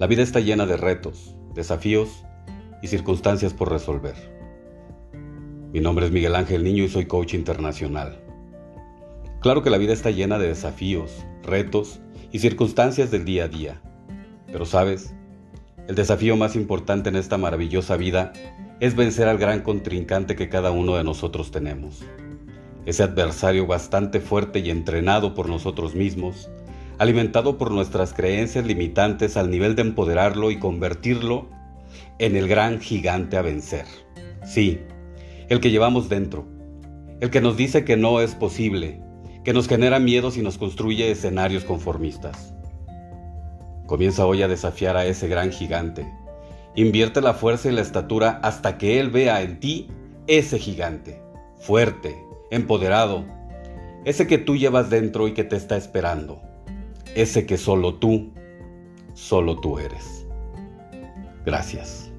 La vida está llena de retos, desafíos y circunstancias por resolver. Mi nombre es Miguel Ángel Niño y soy coach internacional. Claro que la vida está llena de desafíos, retos y circunstancias del día a día. Pero sabes, el desafío más importante en esta maravillosa vida es vencer al gran contrincante que cada uno de nosotros tenemos. Ese adversario bastante fuerte y entrenado por nosotros mismos, alimentado por nuestras creencias limitantes al nivel de empoderarlo y convertirlo en el gran gigante a vencer. Sí, el que llevamos dentro, el que nos dice que no es posible, que nos genera miedos y nos construye escenarios conformistas. Comienza hoy a desafiar a ese gran gigante. Invierte la fuerza y la estatura hasta que él vea en ti ese gigante, fuerte, empoderado, ese que tú llevas dentro y que te está esperando ese que solo tú, solo tú eres. Gracias.